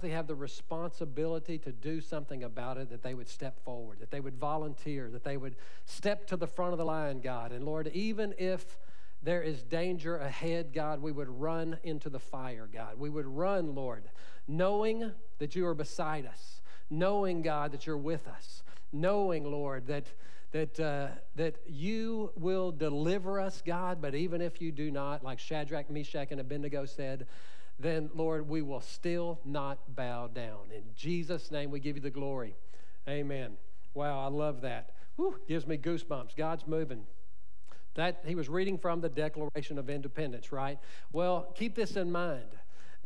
they have the responsibility to do something about it, that they would step forward, that they would volunteer, that they would step to the front of the line, God. And Lord, even if there is danger ahead, God, we would run into the fire, God. We would run, Lord, knowing that you are beside us, knowing, God, that you're with us, knowing, Lord, that that, uh, that you will deliver us, God, but even if you do not, like Shadrach, Meshach, and Abednego said, then, Lord, we will still not bow down. In Jesus' name, we give you the glory. Amen. Wow, I love that. Whew, gives me goosebumps. God's moving. That he was reading from the Declaration of Independence, right? Well, keep this in mind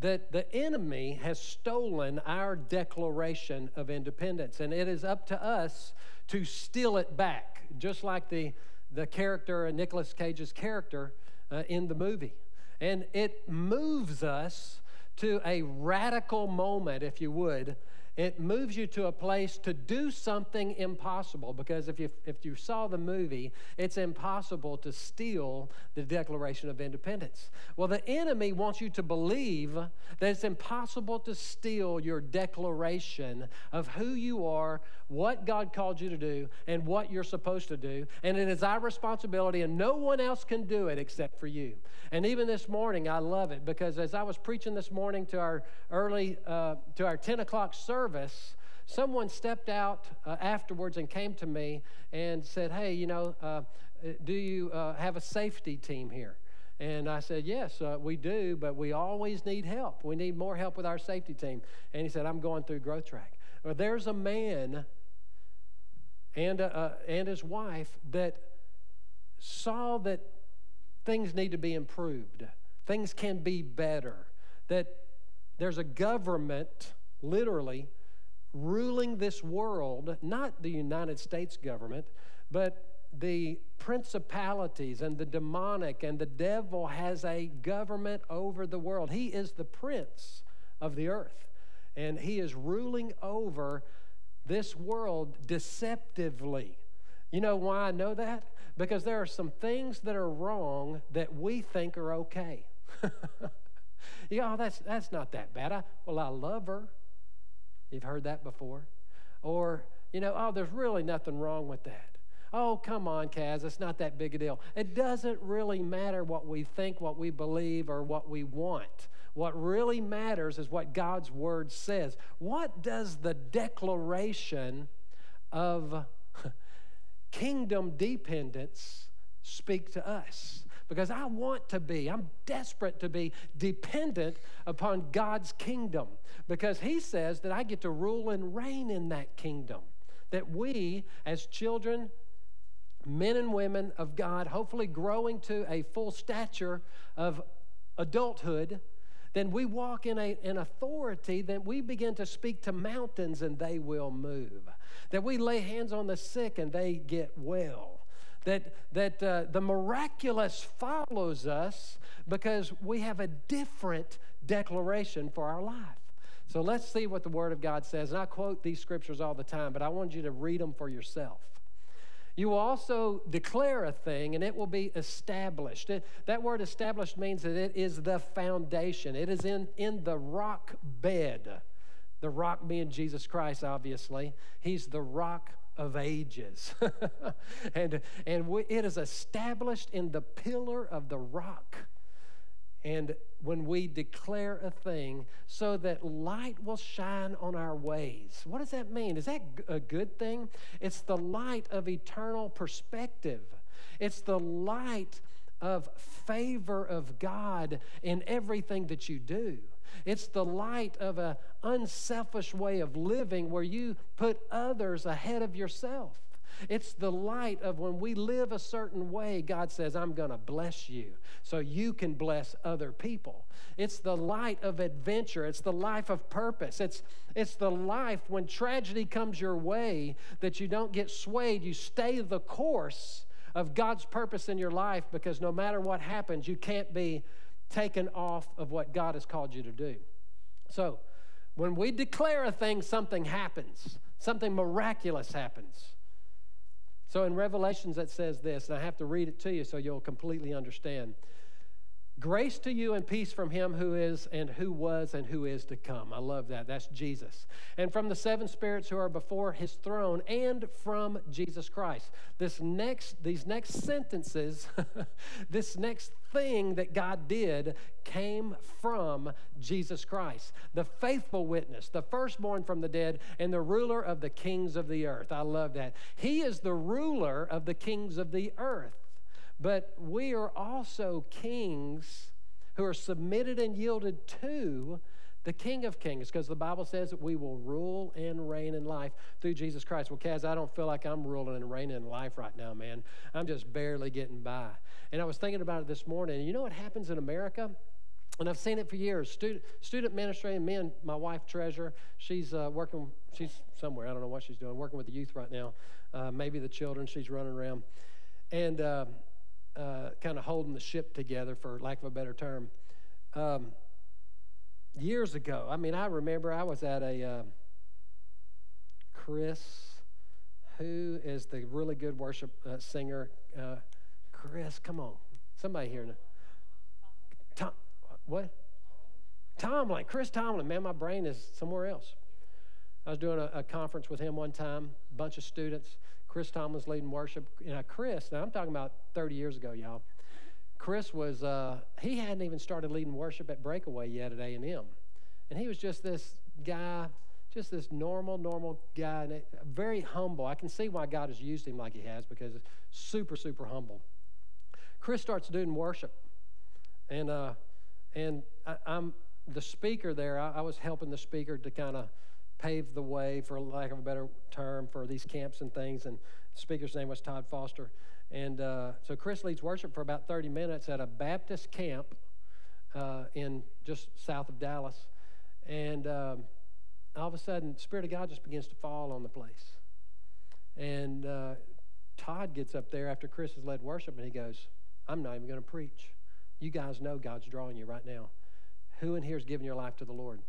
that the enemy has stolen our Declaration of Independence, and it is up to us to steal it back, just like the, the character, uh, Nicolas Cage's character uh, in the movie. And it moves us to a radical moment, if you would, it moves you to a place to do something impossible because if you, if you saw the movie, it's impossible to steal the Declaration of Independence. Well, the enemy wants you to believe that it's impossible to steal your declaration of who you are, what God called you to do, and what you're supposed to do. And it is our responsibility, and no one else can do it except for you. And even this morning, I love it because as I was preaching this morning to our early, uh, to our 10 o'clock service, someone stepped out uh, afterwards and came to me and said, Hey, you know, uh, do you uh, have a safety team here? And I said, Yes, uh, we do, but we always need help. We need more help with our safety team. And he said, I'm going through Growth Track. Well, there's a man and, uh, and his wife that saw that things need to be improved, things can be better, that there's a government, literally, ruling this world, not the United States government, but the principalities and the demonic and the devil has a government over the world. He is the prince of the earth, and he is ruling over this world deceptively. You know why I know that? Because there are some things that are wrong that we think are okay. yeah, oh, that's, that's not that bad. I, well, I love her. You've heard that before. Or, you know, oh, there's really nothing wrong with that. Oh, come on, Kaz, it's not that big a deal. It doesn't really matter what we think, what we believe, or what we want. What really matters is what God's word says. What does the declaration of kingdom dependence speak to us because I want to be, I'm desperate to be dependent upon God's kingdom because He says that I get to rule and reign in that kingdom. That we, as children, men and women of God, hopefully growing to a full stature of adulthood, then we walk in a, an authority that we begin to speak to mountains and they will move that we lay hands on the sick and they get well. That, that uh, the miraculous follows us because we have a different declaration for our life. So let's see what the Word of God says. And I quote these scriptures all the time, but I want you to read them for yourself. You will also declare a thing and it will be established. It, that word established means that it is the foundation, it is in, in the rock bed the rock being Jesus Christ, obviously. He's the rock of ages. and and we, it is established in the pillar of the rock. And when we declare a thing, so that light will shine on our ways. What does that mean? Is that a good thing? It's the light of eternal perspective, it's the light of favor of God in everything that you do. It's the light of an unselfish way of living where you put others ahead of yourself. It's the light of when we live a certain way, God says, I'm going to bless you so you can bless other people. It's the light of adventure. It's the life of purpose. It's, it's the life when tragedy comes your way that you don't get swayed. You stay the course of God's purpose in your life because no matter what happens, you can't be taken off of what God has called you to do. So, when we declare a thing, something happens, something miraculous happens. So, in Revelations, it says this, and I have to read it to you so you'll completely understand. Grace to you and peace from him who is and who was and who is to come. I love that. That's Jesus. And from the seven spirits who are before his throne and from Jesus Christ. This next these next sentences, this next thing that God did came from Jesus Christ, the faithful witness, the firstborn from the dead and the ruler of the kings of the earth. I love that. He is the ruler of the kings of the earth. But we are also kings who are submitted and yielded to the King of Kings, because the Bible says that we will rule and reign in life through Jesus Christ. Well, Kaz, I don't feel like I'm ruling and reigning in life right now, man. I'm just barely getting by. And I was thinking about it this morning. You know what happens in America? And I've seen it for years. Student, student ministry, and me and my wife, Treasure, she's uh, working, she's somewhere, I don't know what she's doing, working with the youth right now, uh, maybe the children, she's running around. And uh, uh, kind of holding the ship together, for lack of a better term. Um, years ago, I mean, I remember I was at a uh, Chris, who is the really good worship uh, singer. Uh, Chris, come on, somebody here. Tom, what? Tomlin, Chris Tomlin. Man, my brain is somewhere else. I was doing a, a conference with him one time, bunch of students. Chris Tomlin leading worship. Now, Chris, now I'm talking about 30 years ago, y'all. Chris was, uh, he hadn't even started leading worship at Breakaway yet at A&M. And he was just this guy, just this normal, normal guy, and very humble. I can see why God has used him like he has because super, super humble. Chris starts doing worship. And, uh, and I, am the speaker there. I, I was helping the speaker to kind of – paved the way, for lack of a better term, for these camps and things. And the speaker's name was Todd Foster. And uh, so Chris leads worship for about 30 minutes at a Baptist camp uh, in just south of Dallas. And um, all of a sudden, the Spirit of God just begins to fall on the place. And uh, Todd gets up there after Chris has led worship and he goes, I'm not even going to preach. You guys know God's drawing you right now. Who in here is giving your life to the Lord?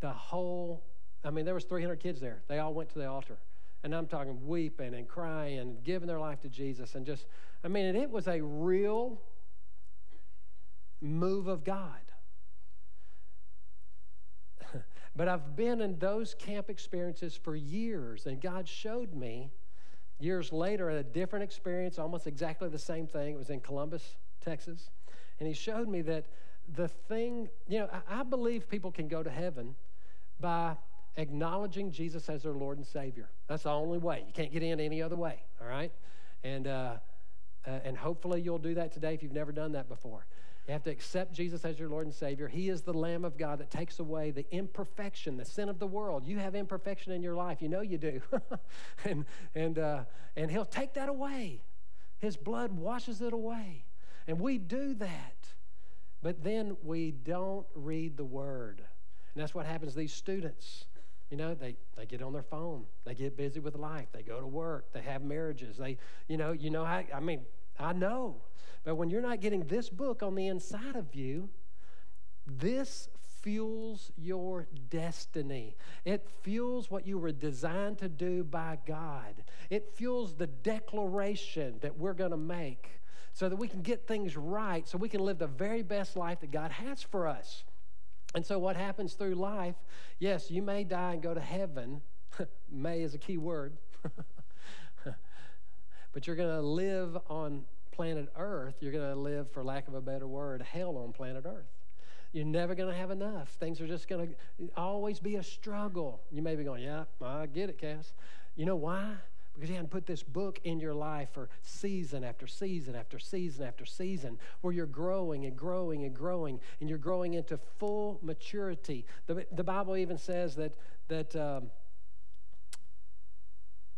The whole I mean, there was 300 kids there. They all went to the altar. And I'm talking weeping and crying and giving their life to Jesus. And just, I mean, it was a real move of God. but I've been in those camp experiences for years, and God showed me years later a different experience, almost exactly the same thing. It was in Columbus, Texas. And He showed me that the thing, you know, I, I believe people can go to heaven by acknowledging Jesus as their Lord and Savior. That's the only way. You can't get in any other way, all right? And, uh, uh, and hopefully you'll do that today if you've never done that before. You have to accept Jesus as your Lord and Savior. He is the Lamb of God that takes away the imperfection, the sin of the world. You have imperfection in your life. You know you do. and, and, uh, and He'll take that away. His blood washes it away. And we do that. But then we don't read the Word. And that's what happens to these students. You know, they, they get on their phone. They get busy with life. They go to work. They have marriages. They, you know, you know how, I mean, I know. But when you're not getting this book on the inside of you, this fuels your destiny. It fuels what you were designed to do by God. It fuels the declaration that we're going to make so that we can get things right, so we can live the very best life that God has for us. And so, what happens through life, yes, you may die and go to heaven. may is a key word. but you're going to live on planet Earth. You're going to live, for lack of a better word, hell on planet Earth. You're never going to have enough. Things are just going to always be a struggle. You may be going, Yeah, I get it, Cass. You know why? Because he hadn't put this book in your life for season after season after season after season where you're growing and growing and growing and you're growing into full maturity the, the bible even says that that um,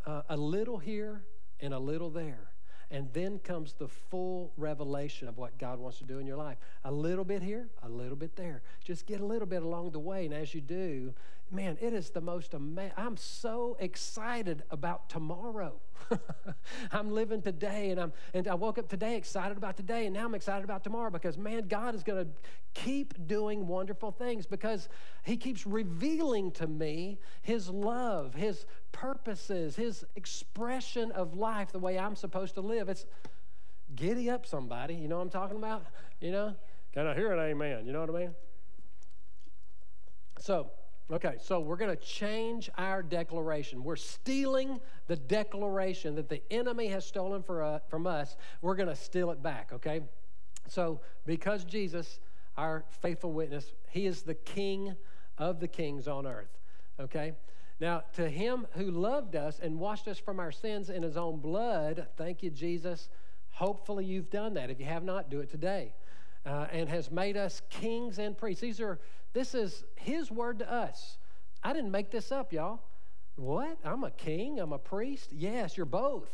uh, a little here and a little there and then comes the full revelation of what God wants to do in your life. A little bit here, a little bit there. Just get a little bit along the way. And as you do, man, it is the most amazing. I'm so excited about tomorrow. I'm living today, and I'm and I woke up today excited about today, and now I'm excited about tomorrow because man, God is going to keep doing wonderful things because He keeps revealing to me His love, His purposes, His expression of life, the way I'm supposed to live. It's giddy up, somebody. You know what I'm talking about? You know Can I hear an amen? You know what I mean? So, okay, so we're going to change our declaration. We're stealing the declaration that the enemy has stolen for, uh, from us. We're going to steal it back, okay? So, because Jesus, our faithful witness, he is the king of the kings on earth, okay? Now, to him who loved us and washed us from our sins in his own blood, thank you, Jesus. Hopefully, you've done that. If you have not, do it today. Uh, and has made us kings and priests. These are, this is his word to us. I didn't make this up, y'all. What? I'm a king? I'm a priest? Yes, you're both.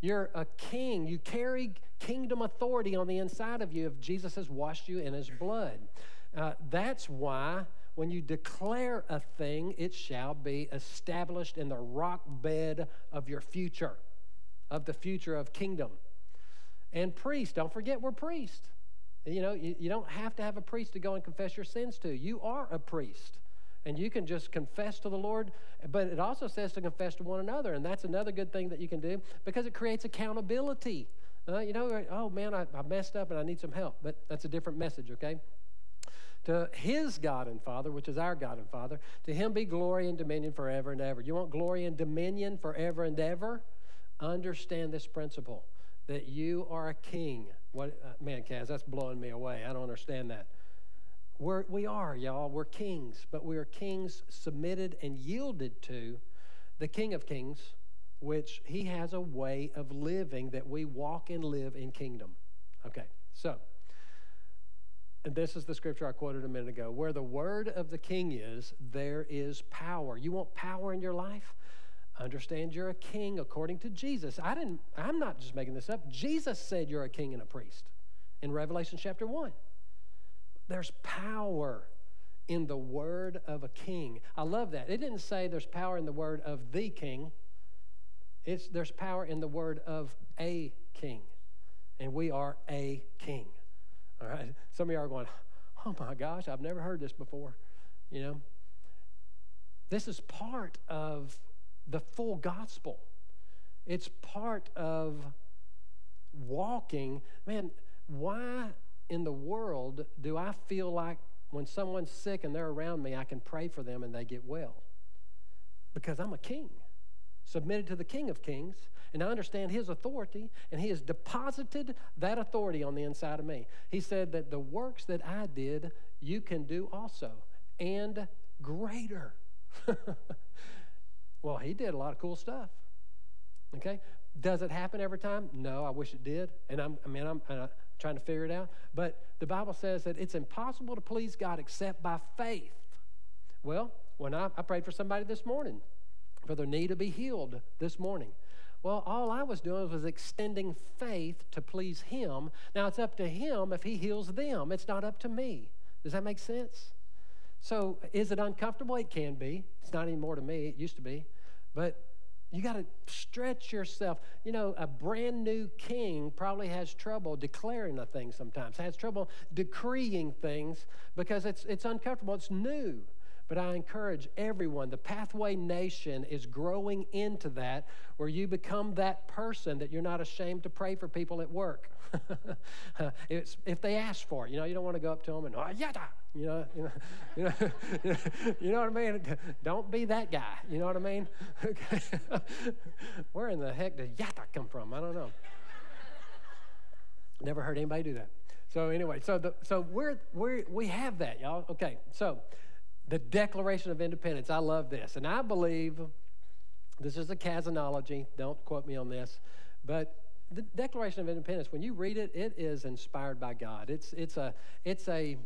You're a king. You carry kingdom authority on the inside of you if Jesus has washed you in his blood. Uh, that's why when you declare a thing, it shall be established in the rock bed of your future, of the future of kingdom. And priest, don't forget we're priest. You know, you, you don't have to have a priest to go and confess your sins to. You are a priest. And you can just confess to the Lord, but it also says to confess to one another. And that's another good thing that you can do because it creates accountability. Uh, you know, oh man, I, I messed up and I need some help. But that's a different message, okay? to his God and Father, which is our God and Father. To him be glory and dominion forever and ever. You want glory and dominion forever and ever? Understand this principle that you are a king. What uh, man, Kaz, that's blowing me away. I don't understand that. We're, we are, y'all. We're kings, but we are kings submitted and yielded to the King of Kings, which he has a way of living that we walk and live in kingdom. Okay, so and this is the scripture I quoted a minute ago. Where the word of the king is, there is power. You want power in your life? Understand you're a king according to Jesus. I didn't, I'm not just making this up. Jesus said you're a king and a priest in Revelation chapter 1. There's power in the word of a king. I love that. It didn't say there's power in the word of the king. It's there's power in the word of a king. And we are a king. All right. Some of you are going, oh my gosh, I've never heard this before. You know, this is part of the full gospel. It's part of walking. Man, why in the world do I feel like when someone's sick and they're around me, I can pray for them and they get well? Because I'm a king, submitted to the King of Kings, and I understand his authority, and he has deposited that authority on the inside of me. He said that the works that I did, you can do also, and greater. well, he did a lot of cool stuff. Okay? Does it happen every time? No, I wish it did. And I'm, I mean, I'm uh, trying to figure it out. But the Bible says that it's impossible to please God except by faith. Well, when I, I prayed for somebody this morning for their knee to be healed this morning. Well, all I was doing was extending faith to please Him. Now it's up to Him if He heals them, it's not up to me. Does that make sense? So, is it uncomfortable? It can be. It's not anymore to me, it used to be. But you got to stretch yourself. You know, a brand new king probably has trouble declaring a thing sometimes, has trouble decreeing things because it's, it's uncomfortable, it's new. But I encourage everyone, the Pathway Nation is growing into that where you become that person that you're not ashamed to pray for people at work. if they ask for it, you know, you don't want to go up to them and, oh, yada, you know, you know, you know, you know what I mean? Don't be that guy. You know what I mean? Okay. Where in the heck did yada come from? I don't know. Never heard anybody do that. So anyway, so the, so we're, we're we have that, y'all. Okay, so the Declaration of Independence. I love this. And I believe this is a casonology. Don't quote me on this. But the Declaration of Independence, when you read it, it is inspired by God. It's, it's a, it's a,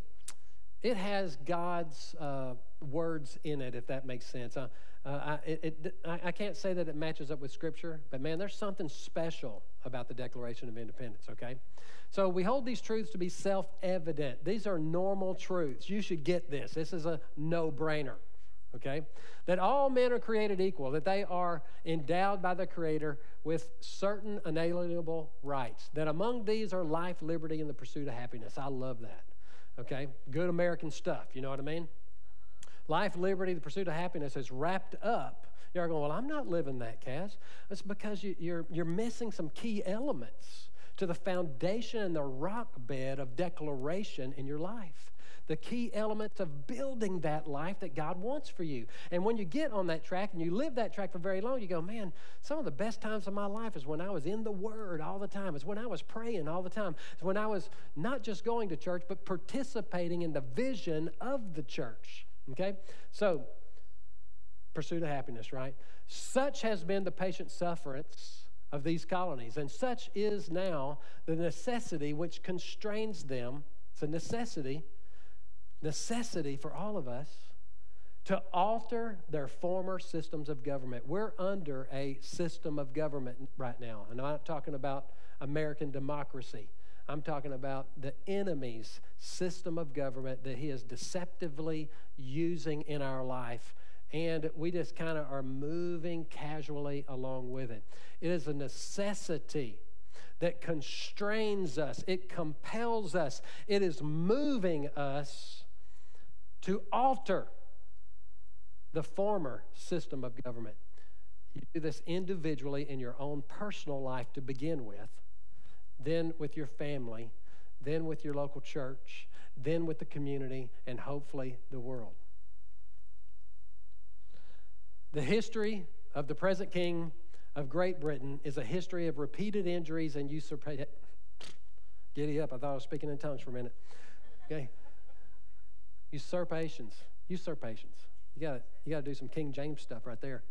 it has God's uh, words in it, if that makes sense. Uh, uh, I, it, I, I can't say that it matches up with Scripture, but man, there's something special about the Declaration of Independence, okay? So we hold these truths to be self evident. These are normal truths. You should get this. This is a no brainer, okay? That all men are created equal, that they are endowed by the Creator with certain inalienable rights, that among these are life, liberty, and the pursuit of happiness. I love that, okay? Good American stuff, you know what I mean? Life, liberty, the pursuit of happiness is wrapped up. You're going, well, I'm not living that, Kaz. It's because you, you're, you're missing some key elements to the foundation and the rock bed of declaration in your life the key elements of building that life that God wants for you. And when you get on that track and you live that track for very long, you go, man, some of the best times of my life is when I was in the Word all the time. It's when I was praying all the time. It's when I was not just going to church, but participating in the vision of the church. Okay? So, pursuit of happiness, right? Such has been the patient sufferance of these colonies, and such is now the necessity which constrains them. It's a necessity necessity for all of us to alter their former systems of government. We're under a system of government right now. And I'm not talking about American democracy. I'm talking about the enemy's system of government that he is deceptively using in our life. And we just kind of are moving casually along with it. It is a necessity that constrains us, it compels us, it is moving us to alter the former system of government. You do this individually in your own personal life to begin with, then with your family, then with your local church, then with the community, and hopefully the world. The history of the present king of Great Britain is a history of repeated injuries and usurpation. Giddy up, I thought I was speaking in tongues for a minute. Okay. Usurpations. Usurpations. You got you got to do some King James stuff right there.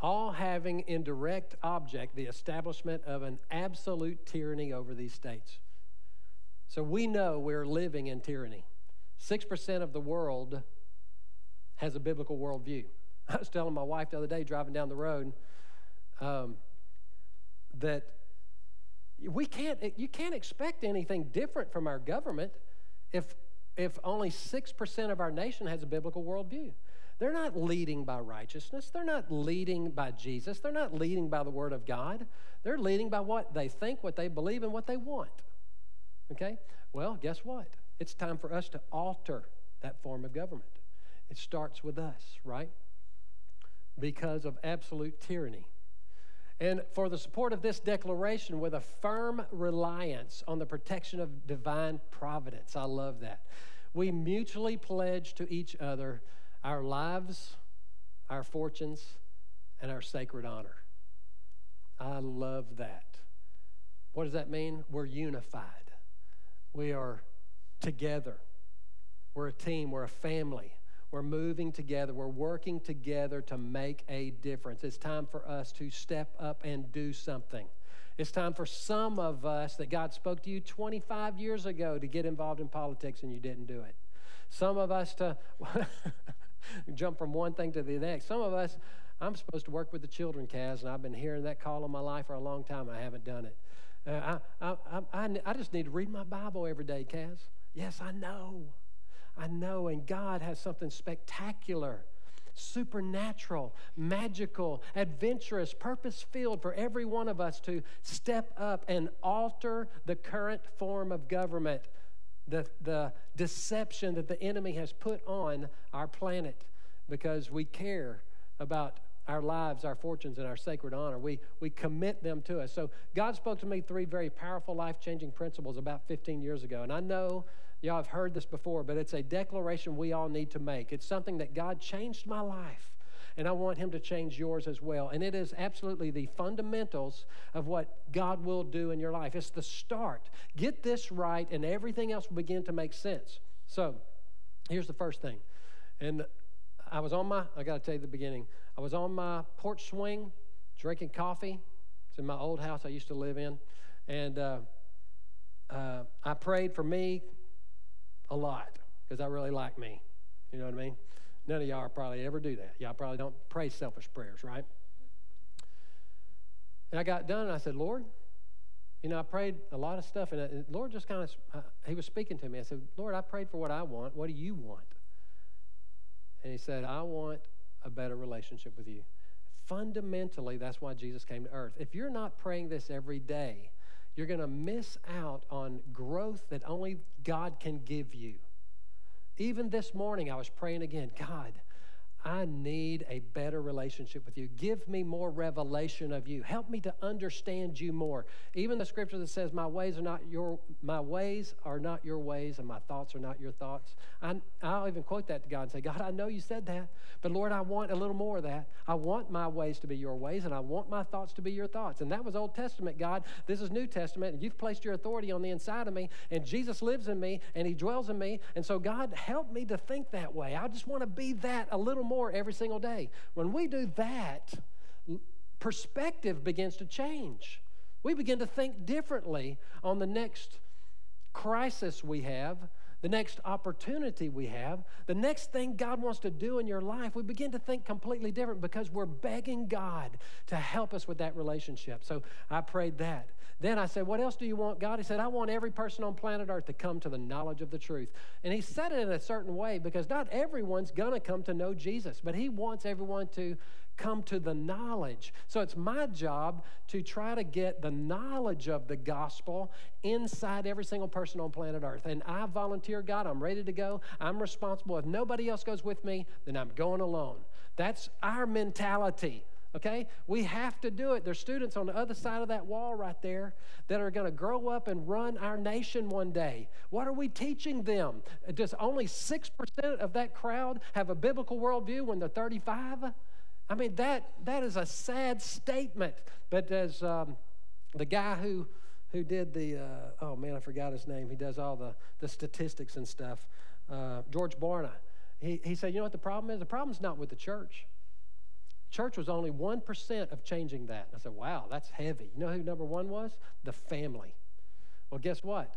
All having in direct object the establishment of an absolute tyranny over these states. So we know we're living in tyranny. 6% of the world has a biblical worldview. I was telling my wife the other day, driving down the road, um, that we can't, you can't expect anything different from our government if, if only 6% of our nation has a biblical worldview. They're not leading by righteousness. They're not leading by Jesus. They're not leading by the Word of God. They're leading by what they think, what they believe, and what they want. Okay? Well, guess what? It's time for us to alter that form of government. It starts with us, right? Because of absolute tyranny. And for the support of this declaration, with a firm reliance on the protection of divine providence. I love that. We mutually pledge to each other our lives, our fortunes, and our sacred honor. I love that. What does that mean? We're unified. We are together. We're a team. We're a family. We're moving together. We're working together to make a difference. It's time for us to step up and do something. It's time for some of us that God spoke to you 25 years ago to get involved in politics and you didn't do it. Some of us to jump from one thing to the next. Some of us, I'm supposed to work with the children, Kaz, and I've been hearing that call in my life for a long time. I haven't done it. Uh, I, I, I, I just need to read my Bible every day, Kaz. Yes, I know. I know, and God has something spectacular, supernatural, magical, adventurous, purpose filled for every one of us to step up and alter the current form of government, the, the deception that the enemy has put on our planet because we care about our lives, our fortunes, and our sacred honor. We, we commit them to us. So, God spoke to me three very powerful, life changing principles about 15 years ago. And I know Y'all have heard this before, but it's a declaration we all need to make. It's something that God changed my life, and I want Him to change yours as well. And it is absolutely the fundamentals of what God will do in your life. It's the start. Get this right, and everything else will begin to make sense. So, here's the first thing. And I was on my, I got to tell you the beginning, I was on my porch swing drinking coffee. It's in my old house I used to live in. And uh, uh, I prayed for me, a lot because I really like me. You know what I mean? None of y'all probably ever do that. Y'all probably don't pray selfish prayers, right? And I got done and I said, Lord, you know, I prayed a lot of stuff, and, the Lord just kind of, uh, He was speaking to me. I said, Lord, I prayed for what I want. What do you want? And He said, I want a better relationship with you. Fundamentally, that's why Jesus came to earth. If you're not praying this every day, you're going to miss out on growth that only God can give you. Even this morning, I was praying again God, I need a better relationship with you. Give me more revelation of you. Help me to understand you more. Even the scripture that says, "My ways are not your my ways are not your ways, and my thoughts are not your thoughts." I, I'll even quote that to God and say, "God, I know you said that, but Lord, I want a little more of that. I want my ways to be your ways, and I want my thoughts to be your thoughts." And that was Old Testament, God. This is New Testament, and you've placed your authority on the inside of me, and Jesus lives in me, and He dwells in me, and so God, help me to think that way. I just want to be that a little more more every single day. When we do that, perspective begins to change. We begin to think differently on the next crisis we have, the next opportunity we have, the next thing God wants to do in your life. We begin to think completely different because we're begging God to help us with that relationship. So I prayed that. Then I said, What else do you want, God? He said, I want every person on planet Earth to come to the knowledge of the truth. And he said it in a certain way because not everyone's going to come to know Jesus, but he wants everyone to come to the knowledge. So it's my job to try to get the knowledge of the gospel inside every single person on planet Earth. And I volunteer, God, I'm ready to go. I'm responsible. If nobody else goes with me, then I'm going alone. That's our mentality okay? We have to do it. There's students on the other side of that wall right there that are going to grow up and run our nation one day. What are we teaching them? Does only 6% of that crowd have a biblical worldview when they're 35? I mean, that, that is a sad statement. But as um, the guy who, who did the, uh, oh man, I forgot his name, he does all the, the statistics and stuff, uh, George Barna, he, he said, you know what the problem is? The problem's not with the church. Church was only 1% of changing that. I said, wow, that's heavy. You know who number one was? The family. Well, guess what?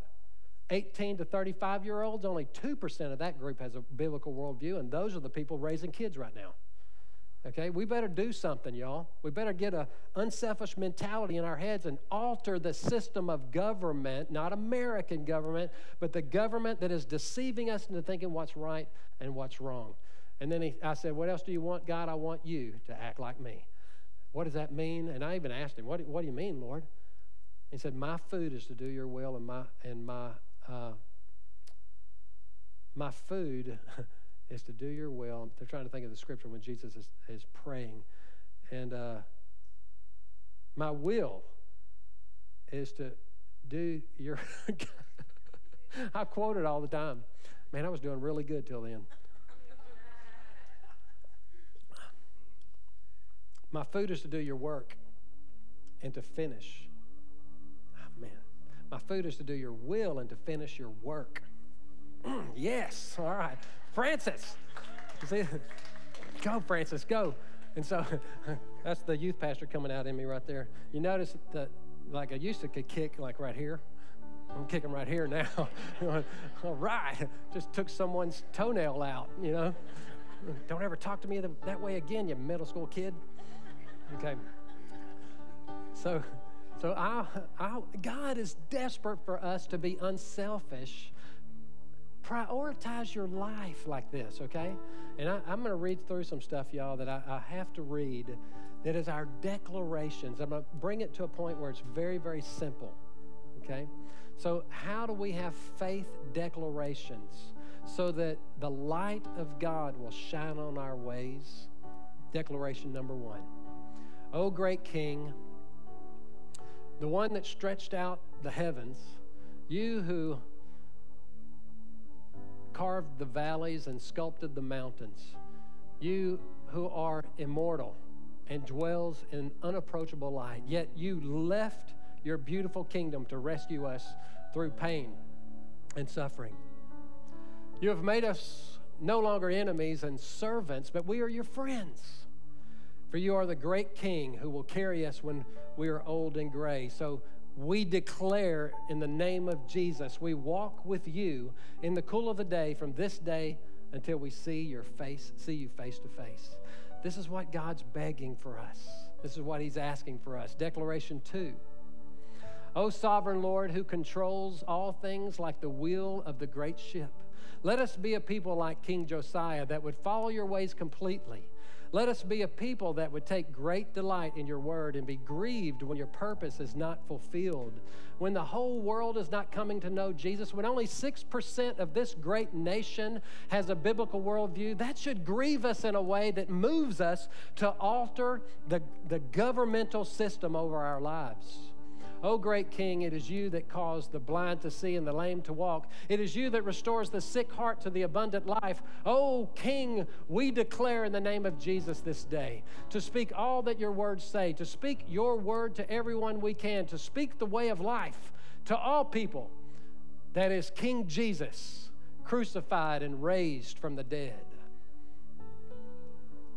18 to 35 year olds, only 2% of that group has a biblical worldview, and those are the people raising kids right now. Okay, we better do something, y'all. We better get a unselfish mentality in our heads and alter the system of government, not American government, but the government that is deceiving us into thinking what's right and what's wrong. And then he, I said, What else do you want, God? I want you to act like me. What does that mean? And I even asked him, What, what do you mean, Lord? He said, My food is to do your will, and my, and my, uh, my food is to do your will. They're trying to think of the scripture when Jesus is, is praying. And uh, my will is to do your. I quote it all the time. Man, I was doing really good till then. My food is to do your work and to finish. Oh, man. My food is to do your will and to finish your work. yes. All right. Francis. See, go, Francis, go. And so that's the youth pastor coming out in me right there. You notice that, like I used to could kick like right here. I'm kicking right here now. All right. Just took someone's toenail out, you know. Don't ever talk to me that way again, you middle school kid. Okay. So, so I, I, God is desperate for us to be unselfish. Prioritize your life like this, okay? And I, am going to read through some stuff, y'all, that I, I have to read that is our declarations. I'm going to bring it to a point where it's very, very simple, okay? So, how do we have faith declarations so that the light of God will shine on our ways? Declaration number one. O great King, the one that stretched out the heavens, you who carved the valleys and sculpted the mountains, you who are immortal and dwells in unapproachable light, yet you left your beautiful kingdom to rescue us through pain and suffering. You have made us no longer enemies and servants, but we are your friends. For you are the great King who will carry us when we are old and gray. So we declare in the name of Jesus, we walk with you in the cool of the day from this day until we see your face, see you face to face. This is what God's begging for us. This is what he's asking for us. Declaration 2. O sovereign Lord, who controls all things like the wheel of the great ship, let us be a people like King Josiah that would follow your ways completely. Let us be a people that would take great delight in your word and be grieved when your purpose is not fulfilled. When the whole world is not coming to know Jesus, when only 6% of this great nation has a biblical worldview, that should grieve us in a way that moves us to alter the, the governmental system over our lives. O great King, it is you that caused the blind to see and the lame to walk. It is you that restores the sick heart to the abundant life. O King, we declare in the name of Jesus this day to speak all that your words say, to speak your word to everyone we can, to speak the way of life to all people. That is King Jesus, crucified and raised from the dead.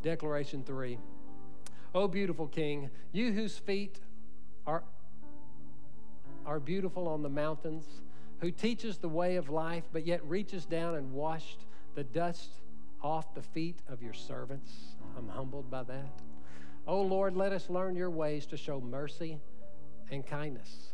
Declaration 3. O beautiful King, you whose feet are are beautiful on the mountains, who teaches the way of life, but yet reaches down and washed the dust off the feet of your servants. I'm humbled by that. Oh Lord, let us learn your ways to show mercy and kindness,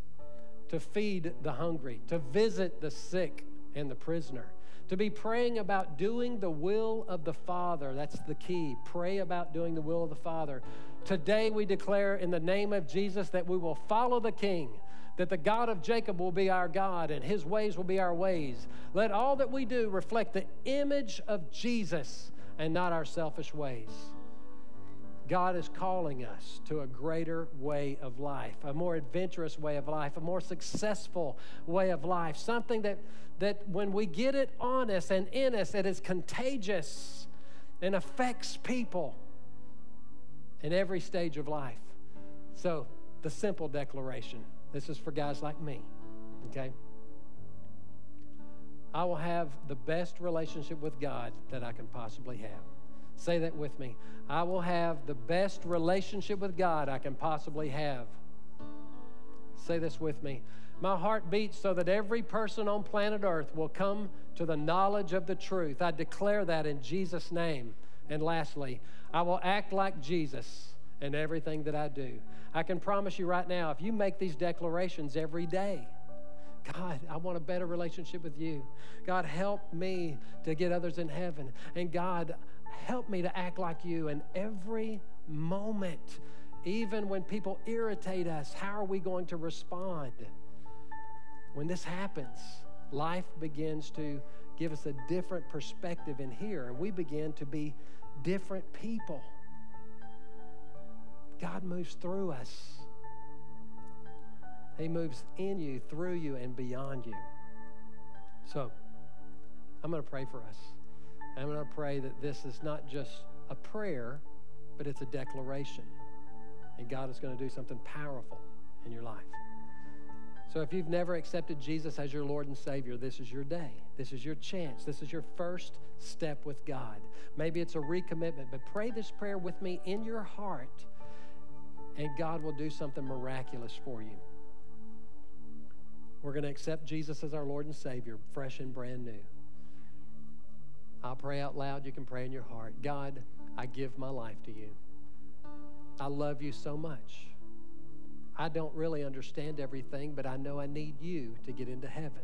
to feed the hungry, to visit the sick and the prisoner, to be praying about doing the will of the Father. That's the key. Pray about doing the will of the Father. Today we declare in the name of Jesus that we will follow the King that the God of Jacob will be our God and his ways will be our ways. Let all that we do reflect the image of Jesus and not our selfish ways. God is calling us to a greater way of life, a more adventurous way of life, a more successful way of life, something that, that when we get it on us and in us, it is contagious and affects people in every stage of life. So, the simple declaration this is for guys like me, okay? I will have the best relationship with God that I can possibly have. Say that with me. I will have the best relationship with God I can possibly have. Say this with me. My heart beats so that every person on planet Earth will come to the knowledge of the truth. I declare that in Jesus' name. And lastly, I will act like Jesus in everything that I do. I can promise you right now, if you make these declarations every day, God, I want a better relationship with you. God, help me to get others in heaven. And God, help me to act like you in every moment. Even when people irritate us, how are we going to respond? When this happens, life begins to give us a different perspective in here, and we begin to be different people. God moves through us. He moves in you, through you, and beyond you. So, I'm going to pray for us. I'm going to pray that this is not just a prayer, but it's a declaration. And God is going to do something powerful in your life. So, if you've never accepted Jesus as your Lord and Savior, this is your day. This is your chance. This is your first step with God. Maybe it's a recommitment, but pray this prayer with me in your heart and God will do something miraculous for you. We're going to accept Jesus as our Lord and Savior, fresh and brand new. I'll pray out loud. You can pray in your heart. God, I give my life to you. I love you so much. I don't really understand everything, but I know I need you to get into heaven.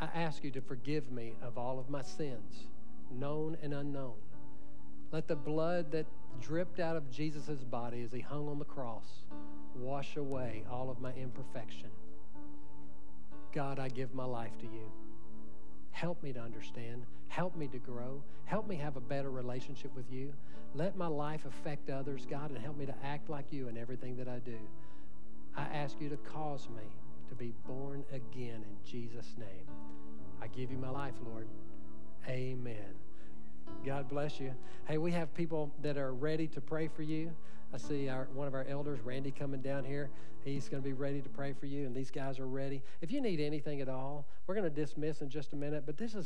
I ask you to forgive me of all of my sins, known and unknown. Let the blood that dripped out of Jesus' body as he hung on the cross wash away all of my imperfection. God, I give my life to you. Help me to understand. Help me to grow. Help me have a better relationship with you. Let my life affect others, God, and help me to act like you in everything that I do. I ask you to cause me to be born again in Jesus' name. I give you my life, Lord. Amen. God bless you. Hey, we have people that are ready to pray for you. I see our, one of our elders, Randy, coming down here. He's going to be ready to pray for you, and these guys are ready. If you need anything at all, we're going to dismiss in just a minute, but this is